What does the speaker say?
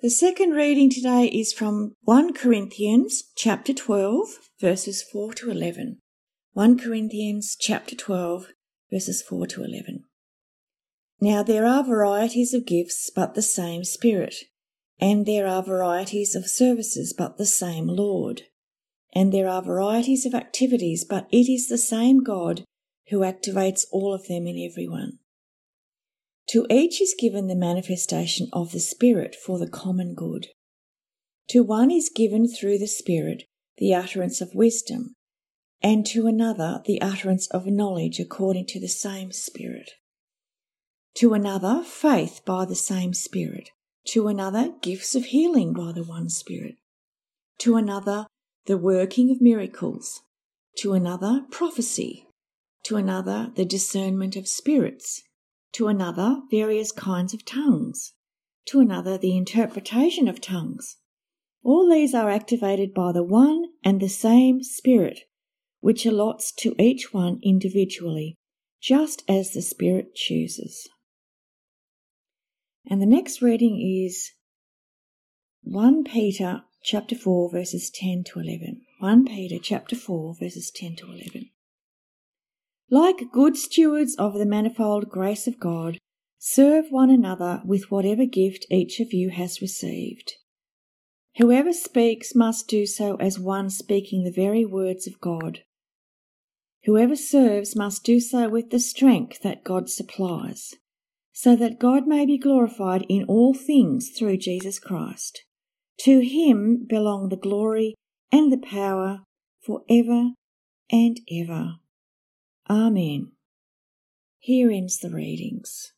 The second reading today is from 1 Corinthians chapter 12 verses 4 to 11. 1 Corinthians chapter 12 verses 4 to 11. Now there are varieties of gifts, but the same Spirit. And there are varieties of services, but the same Lord. And there are varieties of activities, but it is the same God who activates all of them in everyone. To each is given the manifestation of the Spirit for the common good. To one is given through the Spirit the utterance of wisdom, and to another the utterance of knowledge according to the same Spirit. To another, faith by the same Spirit to another, gifts of healing by the one Spirit. To another, the working of miracles. To another, prophecy. To another, the discernment of spirits. To another, various kinds of tongues. To another, the interpretation of tongues. All these are activated by the one and the same Spirit, which allots to each one individually, just as the Spirit chooses. And the next reading is 1 Peter chapter 4 verses 10 to 11. 1 Peter chapter 4 verses 10 to 11. Like good stewards of the manifold grace of God, serve one another with whatever gift each of you has received. Whoever speaks must do so as one speaking the very words of God. Whoever serves must do so with the strength that God supplies so that God may be glorified in all things through Jesus Christ. To him belong the glory and the power for ever and ever. Amen. Here ends the readings.